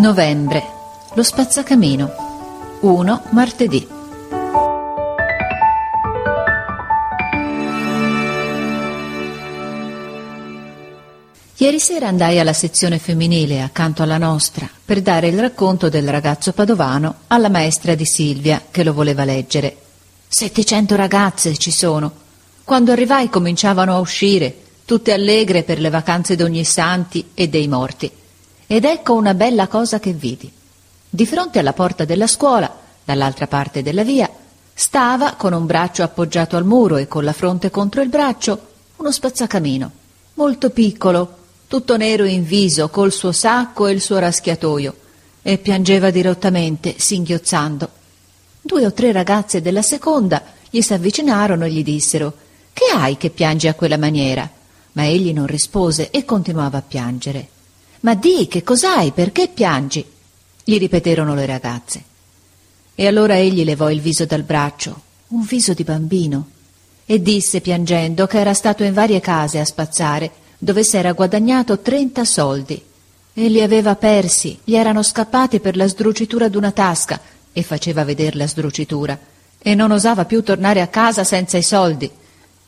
Novembre. Lo spazzacamino. 1 martedì. Ieri sera andai alla sezione femminile accanto alla nostra per dare il racconto del ragazzo padovano alla maestra di Silvia che lo voleva leggere. Settecento ragazze ci sono. Quando arrivai cominciavano a uscire, tutte allegre per le vacanze d'ogni santi e dei morti. Ed ecco una bella cosa che vidi. Di fronte alla porta della scuola, dall'altra parte della via, stava, con un braccio appoggiato al muro e con la fronte contro il braccio, uno spazzacamino, molto piccolo, tutto nero in viso, col suo sacco e il suo raschiatoio, e piangeva dirottamente, singhiozzando. Due o tre ragazze della seconda gli s'avvicinarono e gli dissero Che hai che piangi a quella maniera? Ma egli non rispose e continuava a piangere. Ma di, che cos'hai? Perché piangi? gli ripeterono le ragazze. E allora egli levò il viso dal braccio, un viso di bambino, e disse piangendo che era stato in varie case a spazzare dove s'era guadagnato trenta soldi e li aveva persi, gli erano scappati per la sdrucitura d'una tasca e faceva veder la sdrucitura e non osava più tornare a casa senza i soldi.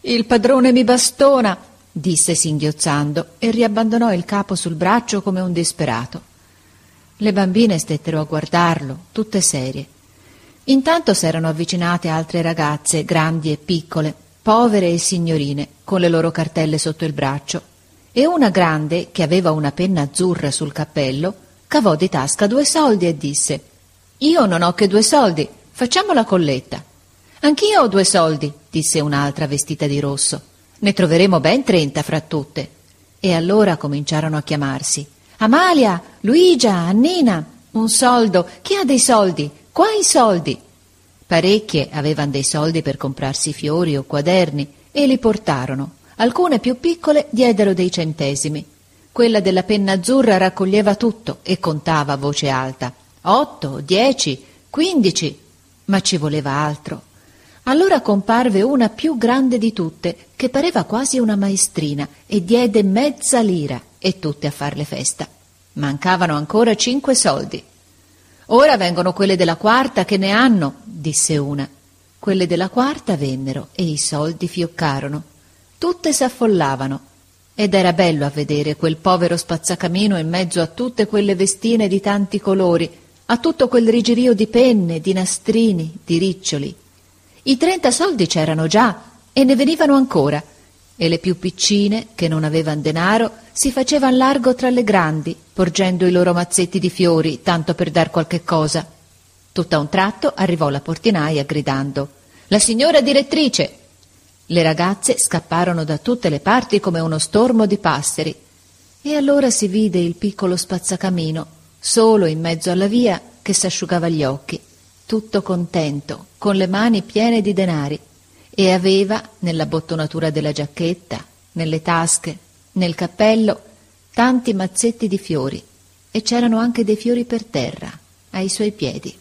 Il padrone mi bastona, disse singhiozzando e riabbandonò il capo sul braccio come un disperato. Le bambine stettero a guardarlo, tutte serie. Intanto s'erano avvicinate altre ragazze, grandi e piccole, povere e signorine, con le loro cartelle sotto il braccio e una grande, che aveva una penna azzurra sul cappello, cavò di tasca due soldi e disse Io non ho che due soldi, facciamo la colletta. Anch'io ho due soldi, disse un'altra vestita di rosso. Ne troveremo ben trenta fra tutte. E allora cominciarono a chiamarsi Amalia, Luigia, Annina, un soldo, chi ha dei soldi? Qua i soldi. Parecchie avevano dei soldi per comprarsi fiori o quaderni e li portarono Alcune più piccole diedero dei centesimi. Quella della penna azzurra raccoglieva tutto e contava a voce alta. Otto, dieci, quindici. Ma ci voleva altro. Allora comparve una più grande di tutte, che pareva quasi una maestrina, e diede mezza lira, e tutte a farle festa. Mancavano ancora cinque soldi. Ora vengono quelle della quarta che ne hanno, disse una. Quelle della quarta vennero e i soldi fioccarono tutte s'affollavano ed era bello a vedere quel povero spazzacamino in mezzo a tutte quelle vestine di tanti colori, a tutto quel rigirio di penne, di nastrini, di riccioli. I trenta soldi c'erano già e ne venivano ancora, e le più piccine, che non avevan denaro, si facevan largo tra le grandi, porgendo i loro mazzetti di fiori, tanto per dar qualche cosa. Tutto a un tratto arrivò la portinaia gridando La signora direttrice! Le ragazze scapparono da tutte le parti come uno stormo di passeri. E allora si vide il piccolo spazzacamino, solo in mezzo alla via, che s'asciugava gli occhi, tutto contento, con le mani piene di denari, e aveva, nella bottonatura della giacchetta, nelle tasche, nel cappello, tanti mazzetti di fiori, e c'erano anche dei fiori per terra, ai suoi piedi.